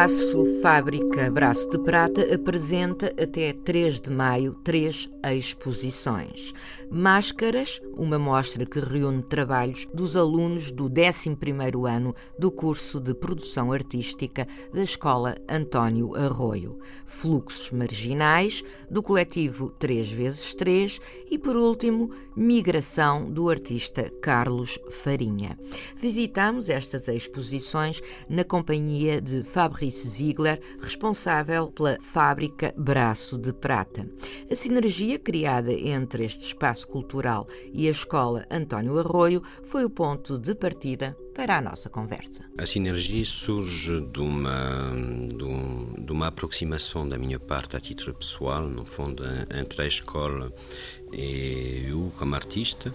Espaço Fábrica Braço de Prata apresenta até 3 de maio três exposições. Máscaras, uma mostra que reúne trabalhos dos alunos do 11º ano do curso de Produção Artística da Escola António Arroio. Fluxos Marginais, do coletivo 3x3 e, por último, Migração, do artista Carlos Farinha. Visitamos estas exposições na companhia de Fábrica Fabrice Ziegler, responsável pela fábrica Braço de Prata. A sinergia criada entre este espaço cultural e a escola António Arroio foi o ponto de partida para a nossa conversa. A sinergia surge de uma, de uma aproximação da minha parte a título pessoal, no fundo, entre a escola e eu como artista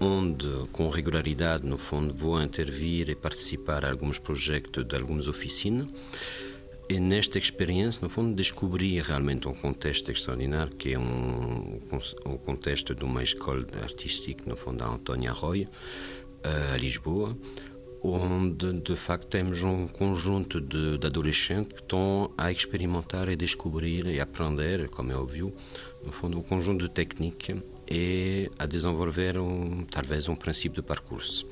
onde com regularidade, no fundo, vou intervir e participar a alguns projetos de algumas oficinas. E nesta experiência, no fundo, descobri realmente um contexto extraordinário, que é um, um contexto de uma escola artística, no fundo, da Antónia Arroio, a Lisboa, onde de facto temos um conjunto de, de, adolescentes que estão a experimentar e descobrir e aprender, como é óbvio, no fundo, um conjunto de técnicas e a desenvolver um, talvez um princípio de percurso.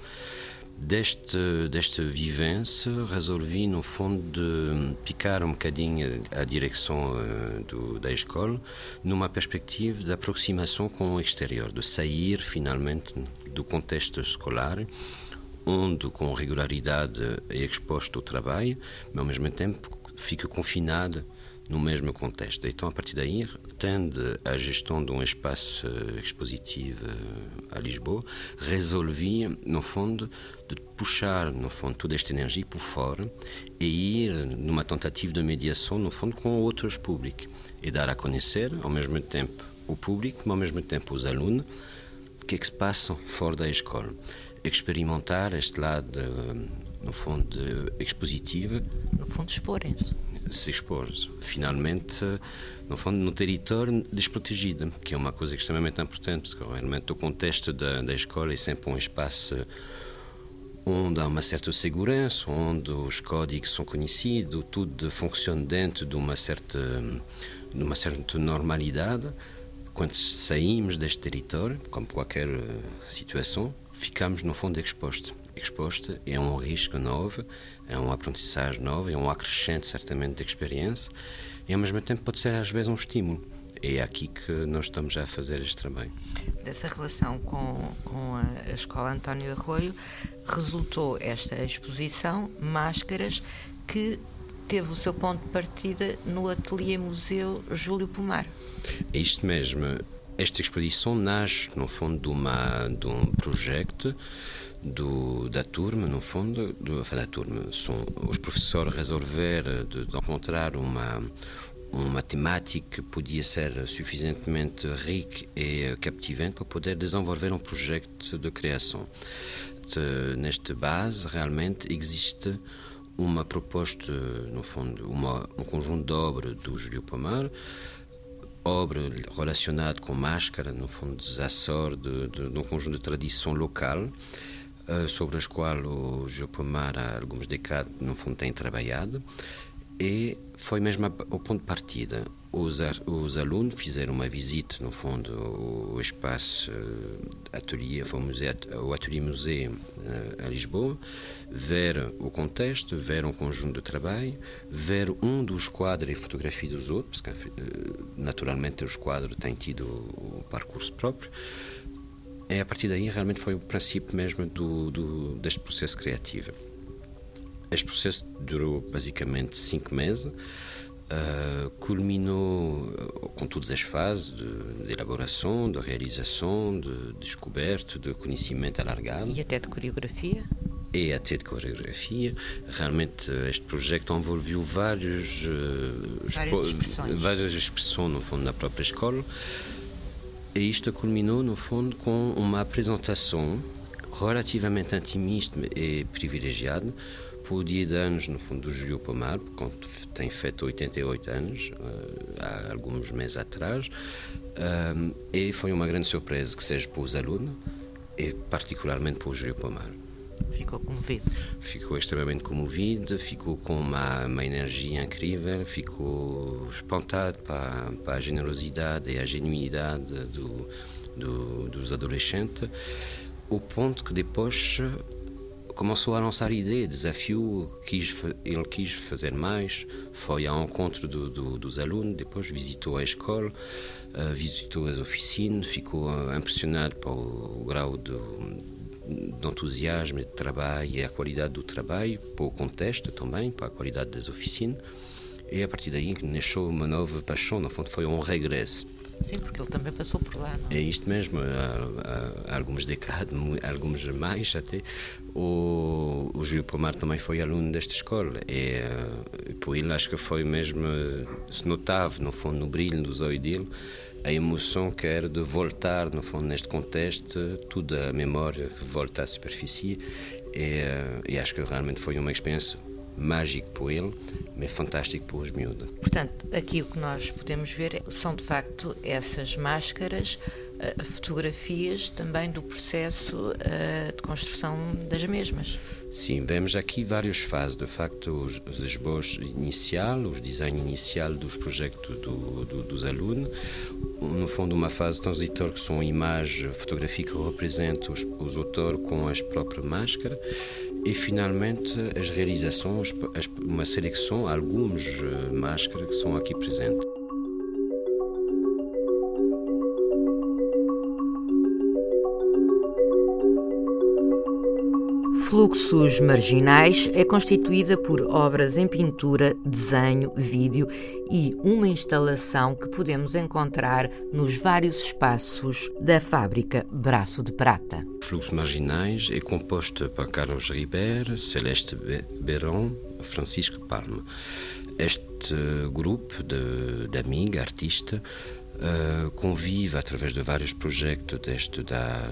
Deste, desta vivência, resolvi, no fundo, picar um bocadinho a direção uh, do, da escola numa perspectiva de aproximação com o exterior, de sair finalmente do contexto escolar, onde com regularidade é exposto ao trabalho, mas ao mesmo tempo fica confinado no mesmo contexto. Então, a partir daí, tende a gestão de um espaço eh, expositivo eh, a Lisboa, resolvi, no fundo, de puxar, no fundo, toda esta energia por fora e ir numa tentativa de mediação, no fundo, com outros públicos e dar a conhecer, ao mesmo tempo, o público, mas ao mesmo tempo os alunos, o que é que se passa fora da escola. Experimentar este lado, no fundo, expositivo. No fundo, exporem-se se expor, finalmente, no fundo, no território desprotegido, que é uma coisa extremamente importante, porque realmente o contexto da, da escola é sempre um espaço onde há uma certa segurança, onde os códigos são conhecidos, tudo funciona dentro de uma certa, de uma certa normalidade. Quando saímos deste território, como qualquer eh, situação, ficamos no fundo expostos exposta, é um risco novo, é uma aprendizagem nova, é um acrescente certamente de experiência e ao mesmo tempo pode ser às vezes um estímulo. É aqui que nós estamos a fazer este trabalho. Dessa relação com, com a Escola António Arroio resultou esta exposição Máscaras que teve o seu ponto de partida no Ateliê Museu Júlio Pomar. É isto mesmo. Esta exposição nasce, no fundo, de, uma, de um projeto do, da turma, no fundo, do, da turma, são os professores resolveram de, de encontrar uma uma temática que podia ser suficientemente rica e captivante para poder desenvolver um projeto de criação. De, nesta base, realmente existe uma proposta, no fundo, uma, um conjunto de obras do Júlio Pomar, obra relacionada com máscara, no fundo, dos Açores, de, de, de um conjunto de tradição local, sobre as quais o Jopomar há algumas décadas, no fundo, tem trabalhado. E foi mesmo o ponto de partida. Os, os alunos fizeram uma visita, no fundo, o espaço uh, ateliê, foi o, museu, o museu uh, a Lisboa, ver o contexto, ver um conjunto de trabalho, ver um dos quadros e fotografia dos outros, porque naturalmente os quadros têm tido o, o percurso próprio, é a partir daí realmente foi o princípio mesmo do, do, deste processo criativo. Este processo durou basicamente cinco meses, uh, culminou com todas as fases de, de, elaboração, de realização, de descoberta, de conhecimento alargado. E até de coreografia? E até de coreografia. Realmente este projeto envolveu vários, uh, várias, expressões. várias expressões, no fundo, na própria escola E isto culminou, no fundo, com uma apresentação relativamente intimista e privilegiada por dia de anos, no fundo, do Júlio Pomar, que tem feito 88 anos, uh, há alguns meses atrás, e foi uma grande surpresa que seja para os alunos e particularmente para o Júlio Pomar. Ficou comovido? Ficou extremamente comovido, ficou com uma, uma energia incrível, ficou espantado para, a generosidade e a genuinidade do, do, dos adolescentes, o ponto que depois começou a lançar ideia, desafio, quis, ele quis fazer mais, foi ao encontro do, do, dos alunos, depois visitou a escola, uh, visitou as oficinas, ficou uh, impressionado pelo grau de, de entusiasmo, de trabalho e a qualidade do trabalho, para o contexto também, para a qualidade das oficinas, e a partir daí que nasceu uma nova paixão, no fundo foi um regresso Sim, porque ele também passou por lá. Não? É isto mesmo, há, há, algumas décadas, algumas mais até. O, o Júlio Pomar também foi aluno desta escola e uh, por ele acho que foi mesmo, se notava no fundo, no brilho dos olhos dele, a emoção que era de voltar, no fundo, neste contexto, toda a memória volta à superfície e, uh, e acho que realmente foi uma experiência mágico para ele, mas fantástico para os miúdos. Portanto, aqui o que nós podemos ver são de facto essas máscaras, eh, fotografias também do processo eh, de construção das mesmas. Sim, vemos aqui várias fases, de facto, os, os esboços inicial, os design inicial dos projetos do, do, dos alunos, no fundo uma fase transitória que são imagens fotográficas que representam os, os autores com as próprias máscaras e finalmente as realizações, uma seleção, algumas eh, máscaras que são aqui presentes. Fluxos Marginais é constituída por obras em pintura, desenho, vídeo e uma instalação que podemos encontrar nos vários espaços da fábrica Braço de Prata. Fluxos Marginais é composto por Carlos Ribeiro, Celeste Beron, Francisco Palma. Este grupo de, de amigos, artistas, uh, convive através de vários projetos deste da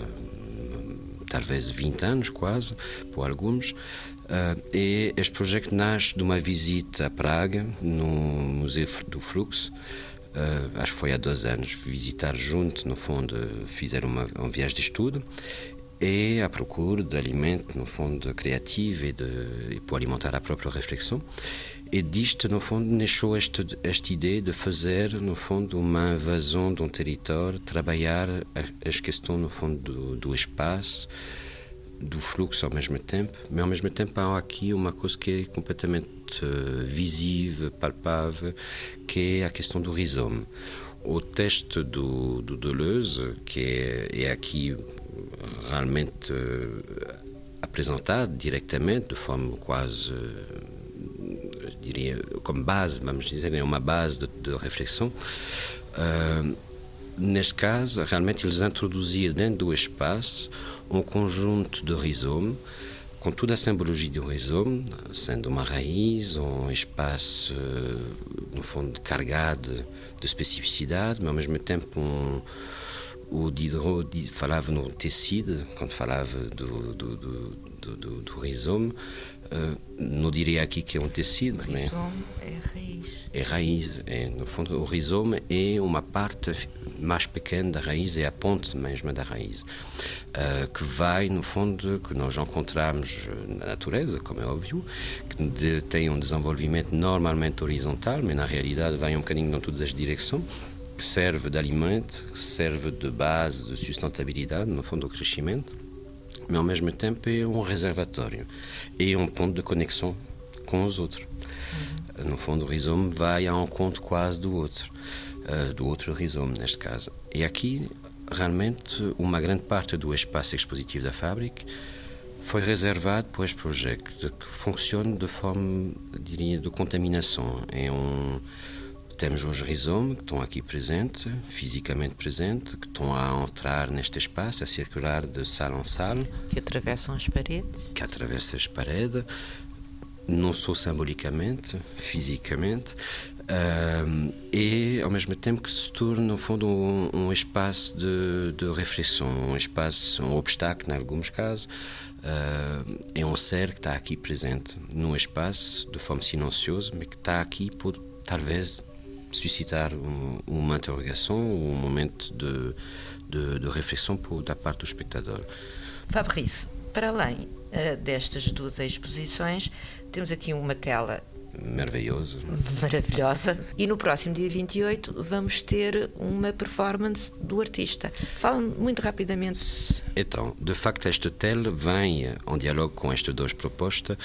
talvez 20 anos quase, por alguns, uh, e este projeto nasce de uma visita a Praga, no Museu do Fluxo, uh, acho que foi há dois anos, visitar junto, no fundo, fizeram uma, uma viagem de estudo, e à procura de alimento, no fundo, criativo e, de, e para alimentar a própria reflexão. E disto, no fundo, nasceu esta, esta ideia de fazer, no fundo, uma invasão de um território, trabalhar as questões, no fundo, do, do espaço, do fluxo ao mesmo tempo, mas ao mesmo tempo há aqui uma coisa que é completamente visível, palpável, que é a questão do rizoma. O texto do, do Deleuze, que é, é realmente uh, apresentado diretamente, de forma quase diria, como base, vamos dizer, é uma base de, de reflexão. Uh, neste caso, realmente eles introduziram dentro do espaço um conjunto de rizomes, com toda a simbologia do rizome, sendo uma raiz, um espaço, no fundo, carregado de especificidade, mas ao mesmo tempo um, o Diderot falava no tecido, quando falava do, do, do, do, do rizome, Uh, não diria aqui que é um tecido. O né? rizoma é raiz. É raiz. É, no fundo, o rizoma é uma parte mais pequena da raiz, é a ponte mesmo da raiz, uh, que vai, no fundo, que nós encontramos na natureza, como é óbvio, que tem um desenvolvimento normalmente horizontal, mas na realidade vai um bocadinho em todas as direções que serve de alimento, que serve de base de sustentabilidade, no fundo, do crescimento mas ao mesmo tempo é um reservatório e um ponto de conexão com os outros. Uhum. No fundo, o rizoma vai ao encontro quase do outro, uh, do outro rizoma, neste caso. E aqui, realmente, uma grande parte do espaço expositivo da fábrica foi reservado para este projeto, que funciona de forma, diria, de contaminação. É um temos os rizomes que estão aqui presentes, fisicamente presentes, que estão a entrar neste espaço, a circular de sala em sala. Que atravessam as paredes. Que atravessam as paredes, não só simbolicamente, fisicamente, Uh, e ao mesmo tempo que se torne, no fundo, um, um espaço de, de, reflexão, um espaço, um obstáculo, em alguns casos. Uh, é um ser que está aqui presente num espaço de forma silenciosa, mas que está aqui por talvez suscitar um, uma interrogação, um momento de, de, de reflexão por, da parte do espectador. Fabrice, para além uh, destas duas exposições, temos aqui uma tela maravilhoso. Maravilhosa. E no próximo dia 28 vamos ter uma performance do artista. Fala muito rapidamente. Então, de facto, esta tela vem em diálogo com estas duas propostas.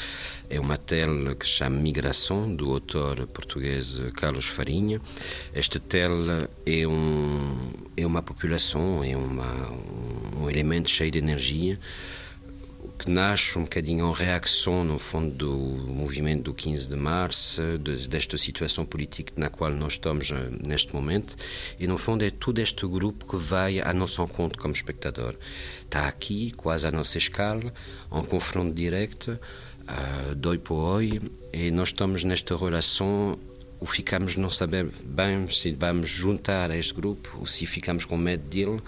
É uma tela que se chama Migração, do autor português Carlos Farinha. Esta tela é, um, é uma população, é uma, um elemento cheio de energia que nasce um bocadinho em reação, no fundo, do movimento do 15 de março, de, desta situação política na qual nós estamos eh, neste momento, e no fundo é todo este grupo que vai à nosso encontro como espectador. Está aqui, quase à nossa escala, em confronto direto, uh, doi por oi, e nós estamos nesta relação ou ficamos não saber bem se vamos juntar a este grupo ou se ficamos com medo dele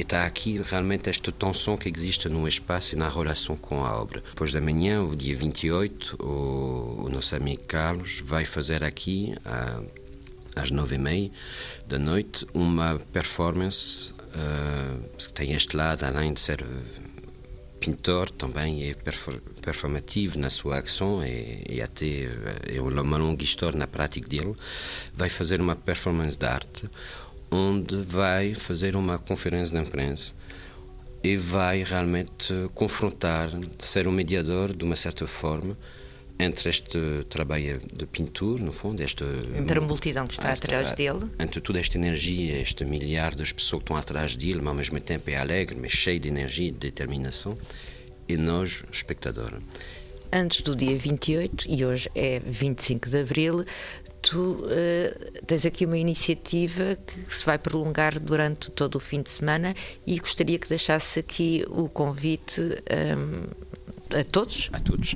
está aqui realmente esta tensão que existe no espaço e na relação com a obra. Depois da manhã, o dia 28, o, o nosso amigo Carlos vai fazer aqui, às nove e meia da noite, uma performance uh, que tem este lado, além de ser pintor, também é performativo na sua ação e, e até é uma longa história na prática dele. Vai fazer uma performance de arte onde vai fazer uma conferência de imprensa e vai realmente confrontar, ser um mediador de uma certa forma entre este trabalho de pintura, no fundo, este, entre a multidão que está atrás dele, entre toda esta energia, este milhar de pessoas que estão atrás dele, mas ao mesmo tempo é alegre, mas cheio de energia e de determinação, e nós, espectador. Antes do dia 28, e hoje é 25 de abril, tu uh, tens aqui uma iniciativa que se vai prolongar durante todo o fim de semana e gostaria que deixasse aqui o convite um, ehm, a todos? A todos.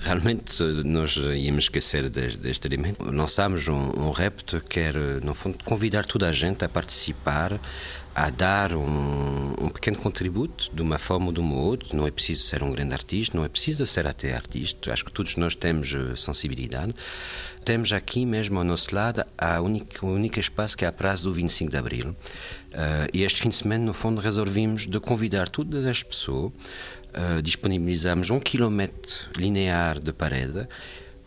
Realmente nós íamos esquecer deste, deste elemento. Lançámos um, um repto que era, no fundo, convidar toda a gente a participar a dar um, um, pequeno contributo de uma forma ou de uma outra. Não é preciso ser um grande artista, não é preciso ser até artista. Acho que todos nós temos eh, sensibilidade. Temos aqui mesmo ao nosso lado a única, o único espaço que é a praça do 25 de Abril. Uh, e este fim de semana, no fundo, resolvimos de convidar todas as pessoas. Uh, disponibilizamos um quilômetro linear de parede.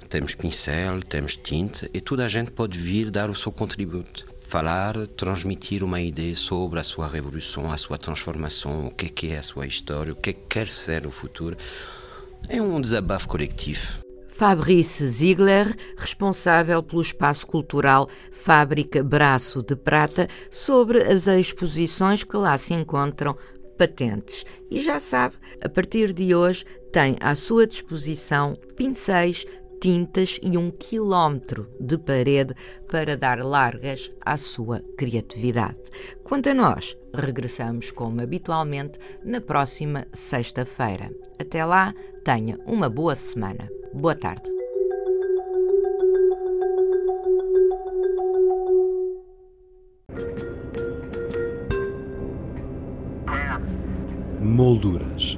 Temos pincel, temos tinta e toda a gente pode vir dar o seu contributo falar, transmitir uma ideia sobre a sua revolução, a sua transformação, o que é, é a sua história, o é que quer ser o futuro. É um desabafo coletivo. Fabrice Ziegler, responsável pelo espaço cultural Fábrica Braço de Prata, sobre as exposições que lá se encontram patentes. E já sabe, a partir de hoje tem à sua disposição pincéis, tintas e um quilómetro de parede para dar largas à sua criatividade. Quanto a nós, regressamos como habitualmente na próxima sexta-feira. Até lá, tenha uma boa semana. Boa tarde. Molduras